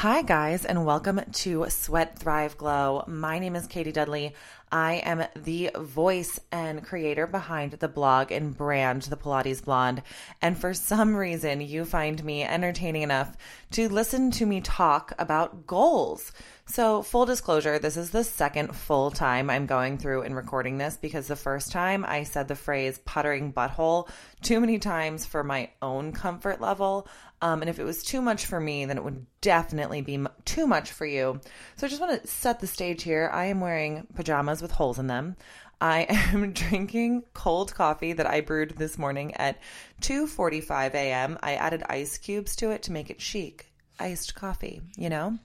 Hi, guys, and welcome to Sweat Thrive Glow. My name is Katie Dudley. I am the voice and creator behind the blog and brand, The Pilates Blonde. And for some reason, you find me entertaining enough to listen to me talk about goals. So, full disclosure, this is the second full time I'm going through and recording this because the first time I said the phrase puttering butthole too many times for my own comfort level. Um, and if it was too much for me, then it would definitely be too much for you. So, I just want to set the stage here. I am wearing pajamas with holes in them. I am drinking cold coffee that I brewed this morning at 2:45 a.m. I added ice cubes to it to make it chic. Iced coffee, you know?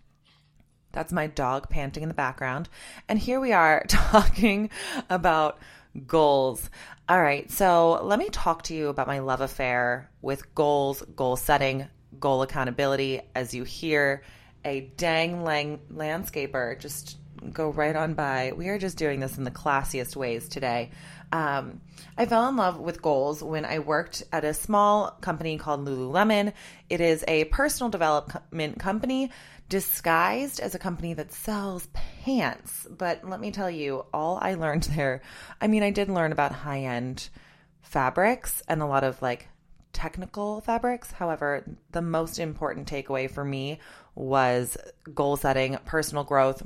That's my dog panting in the background. And here we are talking about goals. All right, so let me talk to you about my love affair with goals, goal setting, goal accountability. As you hear a dang lang- landscaper just go right on by. We are just doing this in the classiest ways today. Um, I fell in love with goals when I worked at a small company called Lululemon. It is a personal development company disguised as a company that sells pants. But let me tell you, all I learned there, I mean, I did learn about high end fabrics and a lot of like technical fabrics. However, the most important takeaway for me was goal setting, personal growth,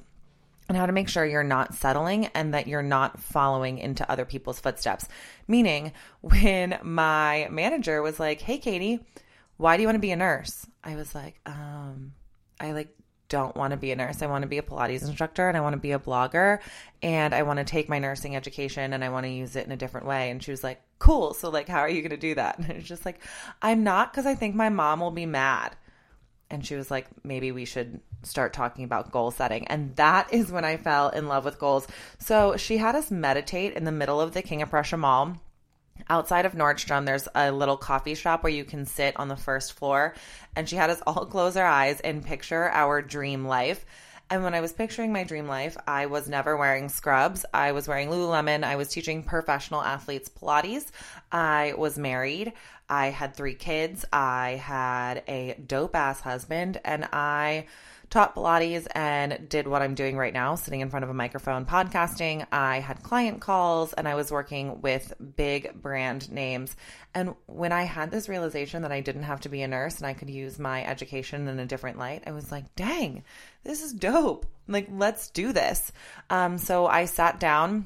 and how to make sure you're not settling and that you're not following into other people's footsteps. Meaning, when my manager was like, Hey, Katie, why do you want to be a nurse? I was like, um, I like don't want to be a nurse. I want to be a Pilates instructor and I want to be a blogger and I want to take my nursing education and I want to use it in a different way. And she was like, Cool. So, like, how are you going to do that? And it's just like, I'm not because I think my mom will be mad. And she was like, Maybe we should start talking about goal setting. And that is when I fell in love with goals. So, she had us meditate in the middle of the King of Prussia Mall outside of Nordstrom, there's a little coffee shop where you can sit on the first floor. And she had us all close our eyes and picture our dream life. And when I was picturing my dream life, I was never wearing scrubs. I was wearing Lululemon. I was teaching professional athletes Pilates. I was married. I had three kids. I had a dope ass husband. And I taught Pilates and did what I'm doing right now, sitting in front of a microphone podcasting. I had client calls and I was working with big brand names. And when I had this realization that I didn't have to be a nurse and I could use my education in a different light, I was like, dang, this is dope. Like, let's do this. Um, so I sat down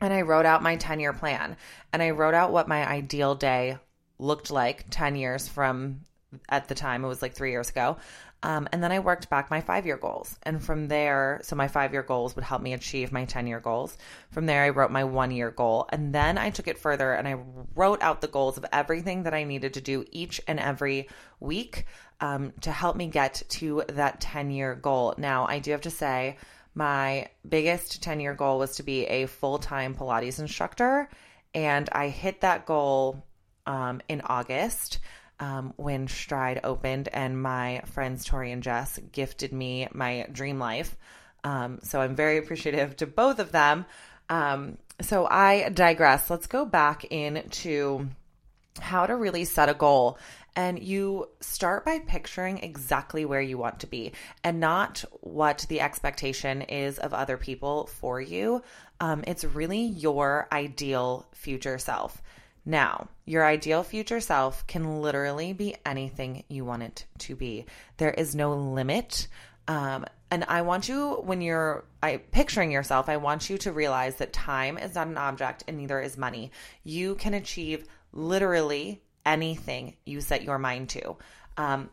and I wrote out my 10 year plan and I wrote out what my ideal day looked like 10 years from at the time, it was like three years ago. Um, and then I worked back my five year goals. And from there, so my five year goals would help me achieve my 10 year goals. From there, I wrote my one year goal. And then I took it further and I wrote out the goals of everything that I needed to do each and every week um, to help me get to that 10 year goal. Now, I do have to say, my biggest 10 year goal was to be a full time Pilates instructor. And I hit that goal um, in August um, when Stride opened, and my friends Tori and Jess gifted me my dream life. Um, so I'm very appreciative to both of them. Um, so I digress. Let's go back into how to really set a goal. And you start by picturing exactly where you want to be and not what the expectation is of other people for you. Um, it's really your ideal future self. Now, your ideal future self can literally be anything you want it to be. There is no limit. Um, and I want you, when you're I, picturing yourself, I want you to realize that time is not an object and neither is money. You can achieve literally anything you set your mind to. Um,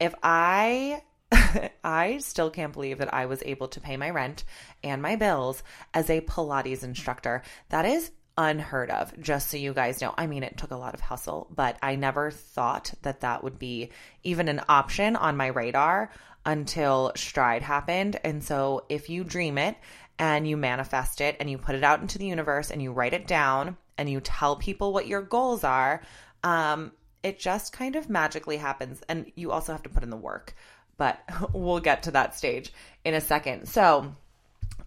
if I I still can't believe that I was able to pay my rent and my bills as a Pilates instructor. That is unheard of, just so you guys know. I mean, it took a lot of hustle, but I never thought that that would be even an option on my radar until Stride happened. And so, if you dream it and you manifest it and you put it out into the universe and you write it down and you tell people what your goals are, um, it just kind of magically happens. And you also have to put in the work, but we'll get to that stage in a second. So,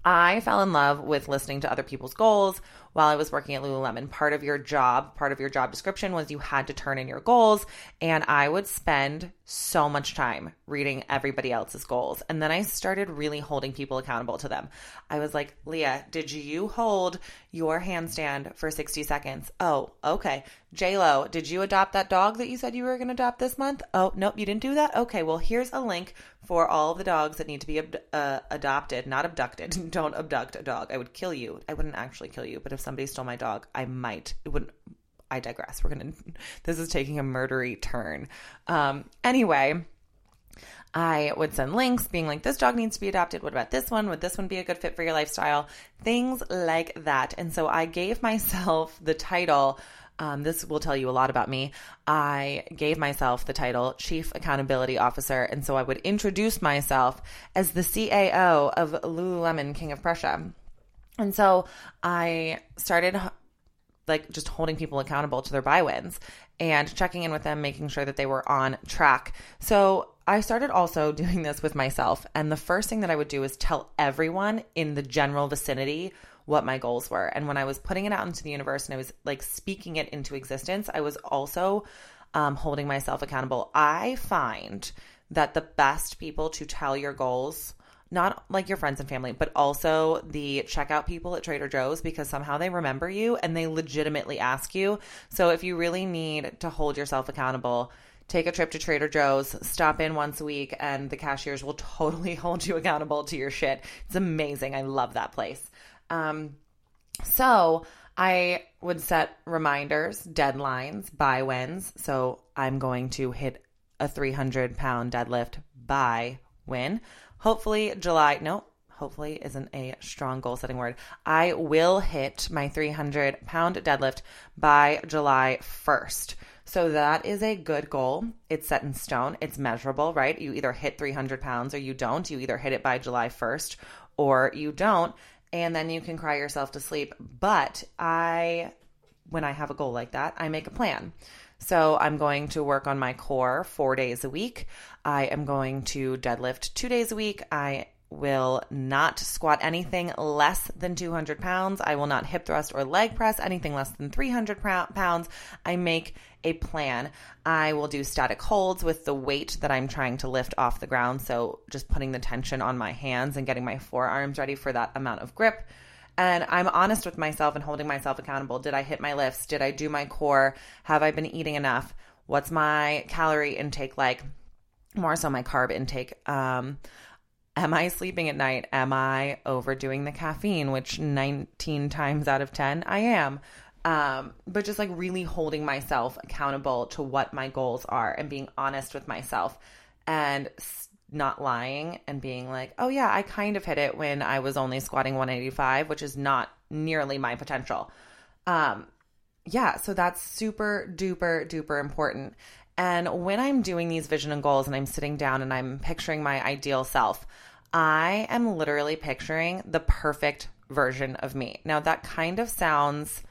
I fell in love with listening to other people's goals while I was working at Lululemon. Part of your job, part of your job description was you had to turn in your goals. And I would spend so much time reading everybody else's goals. And then I started really holding people accountable to them. I was like, Leah, did you hold your handstand for 60 seconds? Oh, okay. Lo, did you adopt that dog that you said you were going to adopt this month? Oh, nope, you didn't do that? Okay, well, here's a link for all the dogs that need to be uh, adopted, not abducted. Don't abduct a dog. I would kill you. I wouldn't actually kill you, but if somebody stole my dog, I might. It wouldn't. I digress. We're gonna. This is taking a murdery turn. Um. Anyway. I would send links being like, this dog needs to be adopted. What about this one? Would this one be a good fit for your lifestyle? Things like that. And so I gave myself the title um, this will tell you a lot about me. I gave myself the title Chief Accountability Officer, and so I would introduce myself as the CAO of Lululemon King of Prussia. And so I started like just holding people accountable to their buy wins and checking in with them, making sure that they were on track. So I started also doing this with myself. And the first thing that I would do is tell everyone in the general vicinity what my goals were. And when I was putting it out into the universe and I was like speaking it into existence, I was also um, holding myself accountable. I find that the best people to tell your goals not like your friends and family, but also the checkout people at Trader Joe's because somehow they remember you and they legitimately ask you. So if you really need to hold yourself accountable, take a trip to Trader Joe's, stop in once a week, and the cashiers will totally hold you accountable to your shit. It's amazing. I love that place. Um, so I would set reminders, deadlines, buy wins. So I'm going to hit a 300 pound deadlift by when. Hopefully, July. No, hopefully isn't a strong goal setting word. I will hit my 300 pound deadlift by July 1st. So that is a good goal. It's set in stone. It's measurable, right? You either hit 300 pounds or you don't. You either hit it by July 1st or you don't and then you can cry yourself to sleep. But I, when I have a goal like that, I make a plan. So I'm going to work on my core four days a week. I am going to deadlift two days a week. I will not squat anything less than 200 pounds. I will not hip thrust or leg press anything less than 300 pounds. I make a plan. I will do static holds with the weight that I'm trying to lift off the ground. So just putting the tension on my hands and getting my forearms ready for that amount of grip. And I'm honest with myself and holding myself accountable. Did I hit my lifts? Did I do my core? Have I been eating enough? What's my calorie intake like? More so my carb intake. Um, Am I sleeping at night? Am I overdoing the caffeine, which 19 times out of 10 I am? Um, but just like really holding myself accountable to what my goals are and being honest with myself and not lying and being like, oh, yeah, I kind of hit it when I was only squatting 185, which is not nearly my potential. Um, yeah, so that's super duper duper important. And when I'm doing these vision and goals and I'm sitting down and I'm picturing my ideal self, I am literally picturing the perfect version of me. Now, that kind of sounds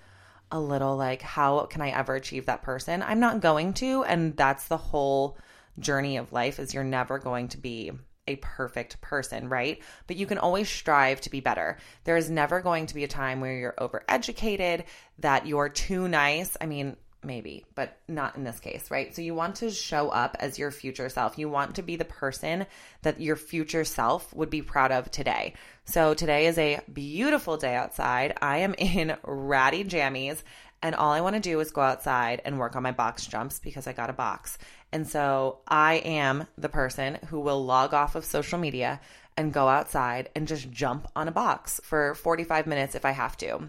a little like, how can I ever achieve that person? I'm not going to. And that's the whole journey of life is you're never going to be a perfect person, right? But you can always strive to be better. There is never going to be a time where you're overeducated, that you're too nice. I mean, maybe, but not in this case, right? So you want to show up as your future self. You want to be the person that your future self would be proud of today. So today is a beautiful day outside. I am in ratty jammies and all I want to do is go outside and work on my box jumps because I got a box. And so I am the person who will log off of social media and go outside and just jump on a box for 45 minutes if I have to.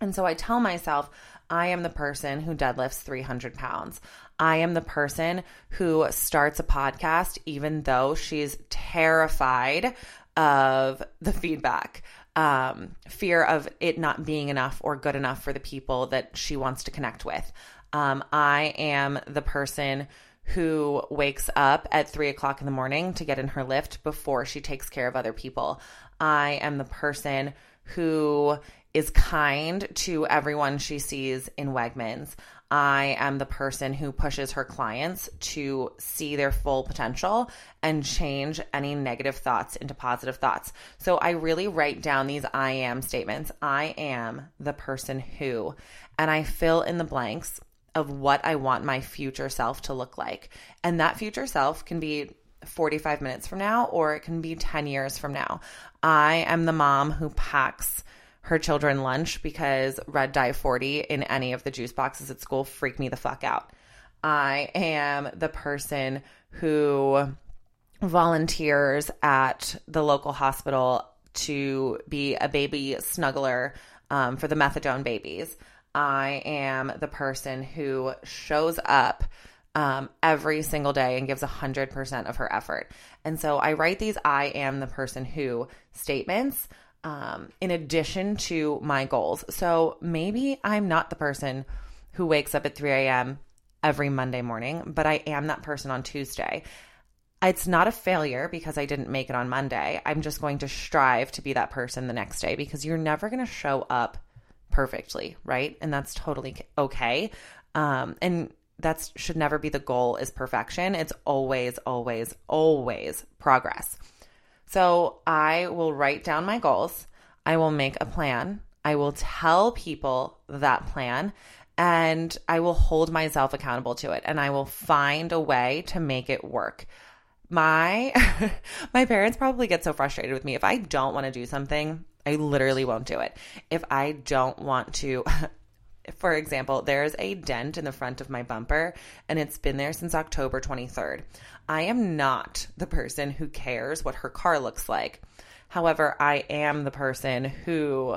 And so I tell myself, I am the person who deadlifts 300 pounds. I am the person who starts a podcast even though she's terrified of the feedback, um, fear of it not being enough or good enough for the people that she wants to connect with. Um, I am the person who wakes up at three o'clock in the morning to get in her lift before she takes care of other people. I am the person who is kind to everyone she sees in Wegmans. I am the person who pushes her clients to see their full potential and change any negative thoughts into positive thoughts. So I really write down these I am statements. I am the person who, and I fill in the blanks of what I want my future self to look like. And that future self can be 45 minutes from now or it can be 10 years from now. I am the mom who packs her children lunch because red dye 40 in any of the juice boxes at school freak me the fuck out. I am the person who volunteers at the local hospital to be a baby snuggler um, for the methadone babies. I am the person who shows up um, every single day and gives 100% of her effort. And so I write these I am the person who statements um, in addition to my goals. So maybe I'm not the person who wakes up at 3 a.m. every Monday morning, but I am that person on Tuesday. It's not a failure because I didn't make it on Monday. I'm just going to strive to be that person the next day because you're never going to show up perfectly, right? And that's totally okay. Um, and that should never be the goal is perfection. It's always, always, always progress. So I will write down my goals. I will make a plan. I will tell people that plan and I will hold myself accountable to it and I will find a way to make it work. My my parents probably get so frustrated with me if I don't want to do something, I literally won't do it. If I don't want to, for example, there's a dent in the front of my bumper and it's been there since October 23rd. I am not the person who cares what her car looks like. However, I am the person who,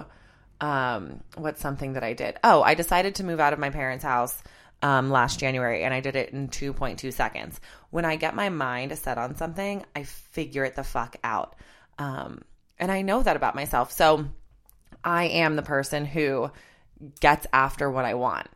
um, what's something that I did? Oh, I decided to move out of my parents' house um, last January and I did it in 2.2 seconds. When I get my mind set on something, I figure it the fuck out. Um, and I know that about myself. So I am the person who gets after what I want.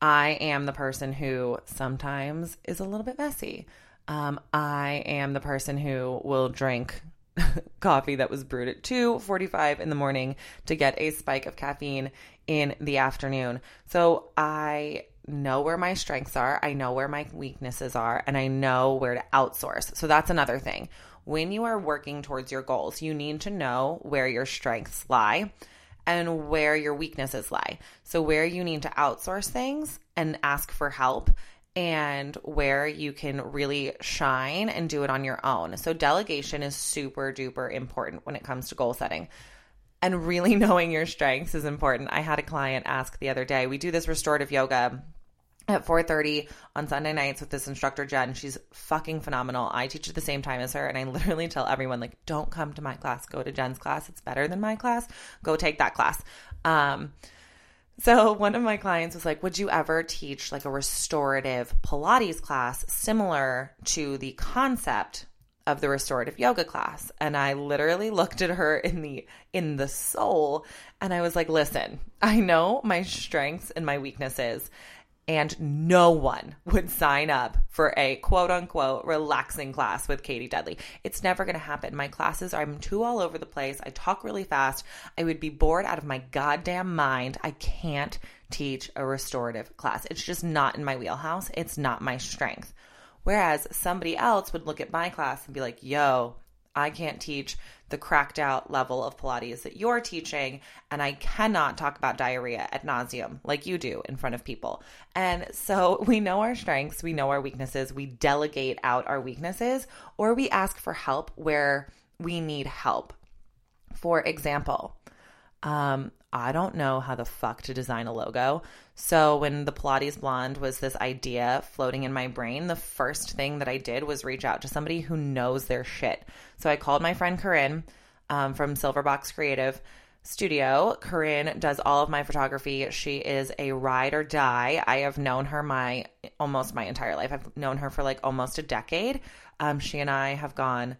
I am the person who sometimes is a little bit messy. Um, I am the person who will drink coffee that was brewed at 2:45 in the morning to get a spike of caffeine in the afternoon. So I know where my strengths are, I know where my weaknesses are, and I know where to outsource. So that's another thing when you are working towards your goals, you need to know where your strengths lie and where your weaknesses lie. So, where you need to outsource things and ask for help, and where you can really shine and do it on your own. So, delegation is super duper important when it comes to goal setting. And really knowing your strengths is important. I had a client ask the other day, we do this restorative yoga at 4:30 on Sunday nights with this instructor Jen. She's fucking phenomenal. I teach at the same time as her and I literally tell everyone like don't come to my class, go to Jen's class. It's better than my class. Go take that class. Um so one of my clients was like, "Would you ever teach like a restorative Pilates class similar to the concept of the restorative yoga class?" And I literally looked at her in the in the soul and I was like, "Listen, I know my strengths and my weaknesses." And no one would sign up for a quote unquote relaxing class with Katie Dudley. It's never going to happen. My classes, I'm too all over the place. I talk really fast. I would be bored out of my goddamn mind. I can't teach a restorative class. It's just not in my wheelhouse. It's not my strength. Whereas somebody else would look at my class and be like, yo, I can't teach the cracked out level of Pilates that you're teaching, and I cannot talk about diarrhea at nauseum like you do in front of people. And so we know our strengths, we know our weaknesses, we delegate out our weaknesses, or we ask for help where we need help. For example, um, I don't know how the fuck to design a logo. So when the Pilates Blonde was this idea floating in my brain, the first thing that I did was reach out to somebody who knows their shit. So I called my friend Corinne um, from Silverbox Creative Studio. Corinne does all of my photography. She is a ride or die. I have known her my almost my entire life. I've known her for like almost a decade. Um, she and I have gone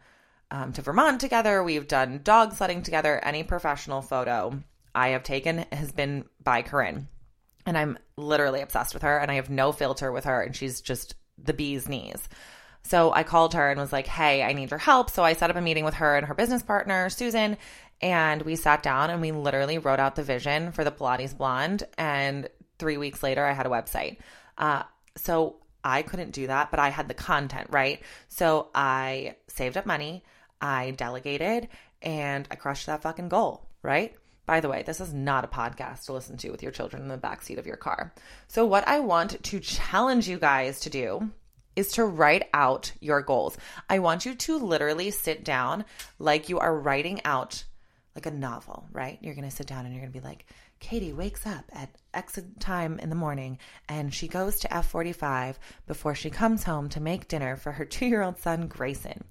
um, to Vermont together. We've done dog sledding together. Any professional photo I have taken has been by Corinne. And I'm literally obsessed with her and I have no filter with her and she's just the bee's knees. So I called her and was like, "Hey, I need your help." So I set up a meeting with her and her business partner, Susan, and we sat down and we literally wrote out the vision for the Pilates Blonde and three weeks later, I had a website. Uh, so I couldn't do that, but I had the content, right? So I saved up money, I delegated, and I crushed that fucking goal, right? By the way, this is not a podcast to listen to with your children in the backseat of your car. So, what I want to challenge you guys to do is to write out your goals. I want you to literally sit down like you are writing out like a novel, right? You're going to sit down and you're going to be like, Katie wakes up at X time in the morning and she goes to F45 before she comes home to make dinner for her two year old son, Grayson.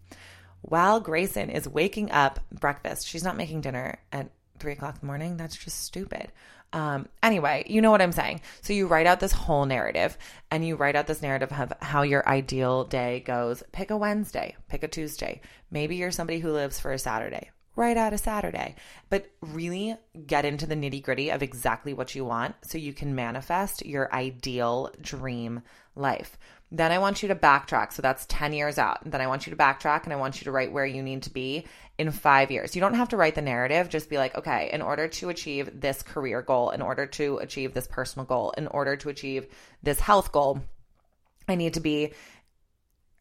While Grayson is waking up breakfast, she's not making dinner at three o'clock in the morning. That's just stupid. Um, anyway, you know what I'm saying. So you write out this whole narrative and you write out this narrative of how your ideal day goes. Pick a Wednesday, pick a Tuesday. Maybe you're somebody who lives for a Saturday. Write out a Saturday, but really get into the nitty gritty of exactly what you want so you can manifest your ideal dream life. Then I want you to backtrack. So that's 10 years out. Then I want you to backtrack and I want you to write where you need to be in five years. You don't have to write the narrative. Just be like, okay, in order to achieve this career goal, in order to achieve this personal goal, in order to achieve this health goal, I need to be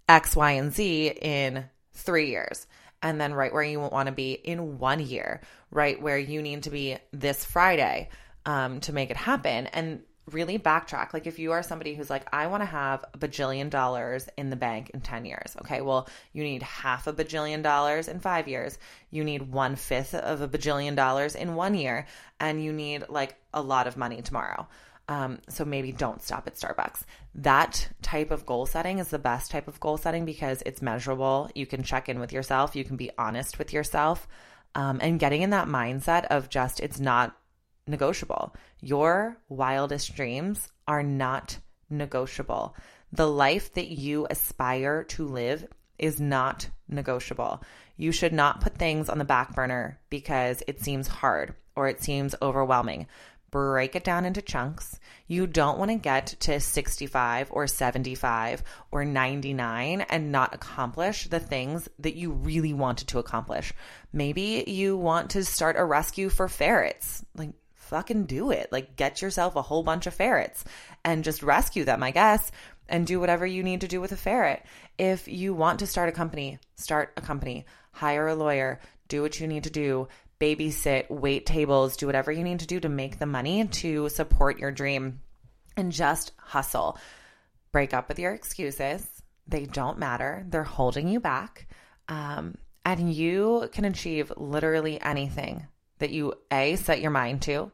X, Y, and Z in three years. And then right where you want to be in one year, right where you need to be this Friday um, to make it happen. And really backtrack. Like if you are somebody who's like, I want to have a bajillion dollars in the bank in 10 years. Okay. Well, you need half a bajillion dollars in five years. You need one fifth of a bajillion dollars in one year. And you need like a lot of money tomorrow. Um, so maybe don't stop at Starbucks. That type of goal setting is the best type of goal setting because it's measurable. You can check in with yourself. You can be honest with yourself. Um, and getting in that mindset of just, it's not negotiable. Your wildest dreams are not negotiable. The life that you aspire to live is not negotiable. You should not put things on the back burner because it seems hard or it seems overwhelming. Break it down into chunks. You don't want to get to 65 or 75 or 99 and not accomplish the things that you really wanted to accomplish. Maybe you want to start a rescue for ferrets. Like, fucking do it. Like, get yourself a whole bunch of ferrets and just rescue them, I guess, and do whatever you need to do with a ferret. If you want to start a company, start a company, hire a lawyer, do what you need to do, babysit, wait tables, do whatever you need to do to make the money to support your dream and just hustle. Break up with your excuses. They don't matter, they're holding you back. Um, and you can achieve literally anything that you A, set your mind to,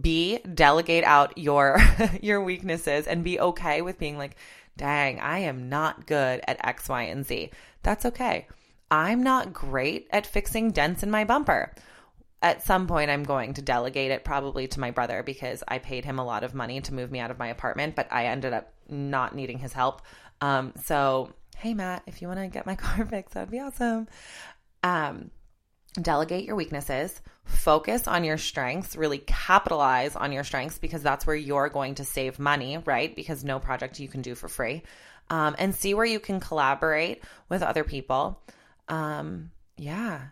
B, delegate out your your weaknesses and be okay with being like, dang, I am not good at X, Y, and Z. That's okay. I'm not great at fixing dents in my bumper. At some point, I'm going to delegate it probably to my brother because I paid him a lot of money to move me out of my apartment, but I ended up not needing his help. Um, so, hey, Matt, if you want to get my car fixed, that'd be awesome. Um, delegate your weaknesses, focus on your strengths, really capitalize on your strengths because that's where you're going to save money, right? Because no project you can do for free. Um, and see where you can collaborate with other people. Um, yeah,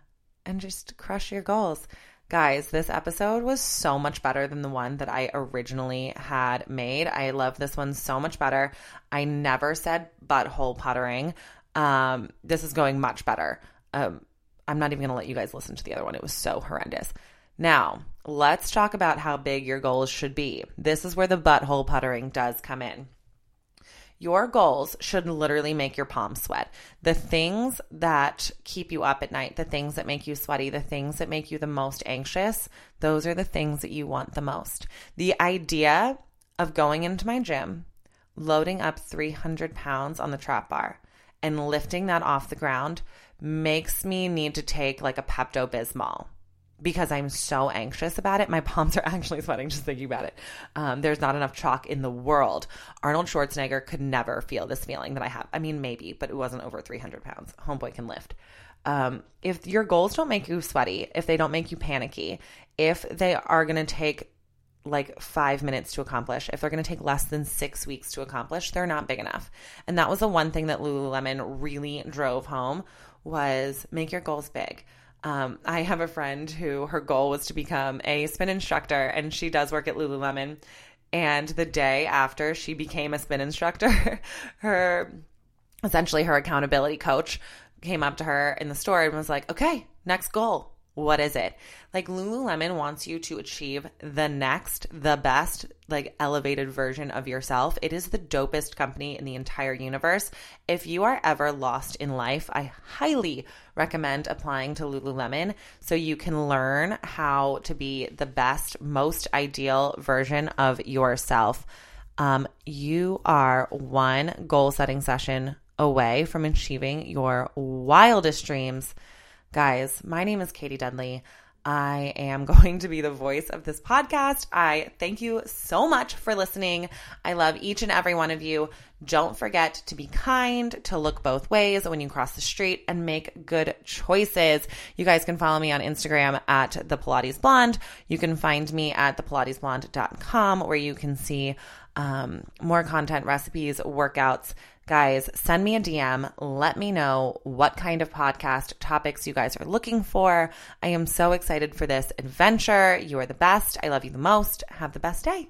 and just crush your goals. Guys, this episode was so much better than the one that I originally had made. I love this one so much better. I never said butthole puttering. Um, this is going much better. Um, I'm not even going to let you guys listen to the other one. It was so horrendous. Now, let's talk about how big your goals should be. This is where the butthole puttering does come in. Your goals should literally make your palms sweat. The things that keep you up at night, the things that make you sweaty, the things that make you the most anxious, those are the things that you want the most. The idea of going into my gym, loading up 300 pounds on the trap bar, and lifting that off the ground makes me need to take like a Pepto Bismol because I'm so anxious about it. My palms are actually sweating just thinking about it. Um, there's not enough chalk in the world. Arnold Schwarzenegger could never feel this feeling that I have. I mean, maybe, but it wasn't over 300 pounds. Homeboy can lift. Um, if your goals don't make you sweaty, if they don't make you panicky, if they are going to take like five minutes to accomplish, if they're going to take less than six weeks to accomplish, they're not big enough. And that was the one thing that Lululemon really drove home was make your goals big. Um, I have a friend who her goal was to become a spin instructor, and she does work at Lululemon. And the day after she became a spin instructor, her essentially her accountability coach came up to her in the store and was like, okay, next goal. What is it? Like Lululemon wants you to achieve the next, the best, like elevated version of yourself. It is the dopest company in the entire universe. If you are ever lost in life, I highly recommend applying to Lululemon so you can learn how to be the best, most ideal version of yourself. Um, you are one goal setting session away from achieving your wildest dreams. Guys, my name is Katie Dudley. I am going to be the voice of this podcast. I thank you so much for listening. I love each and every one of you. Don't forget to be kind, to look both ways when you cross the street, and make good choices. You guys can follow me on Instagram at the Pilates Blonde. You can find me at thepilatesblonde.com where you can see um, more content, recipes, workouts Guys, send me a DM. Let me know what kind of podcast topics you guys are looking for. I am so excited for this adventure. You are the best. I love you the most. Have the best day.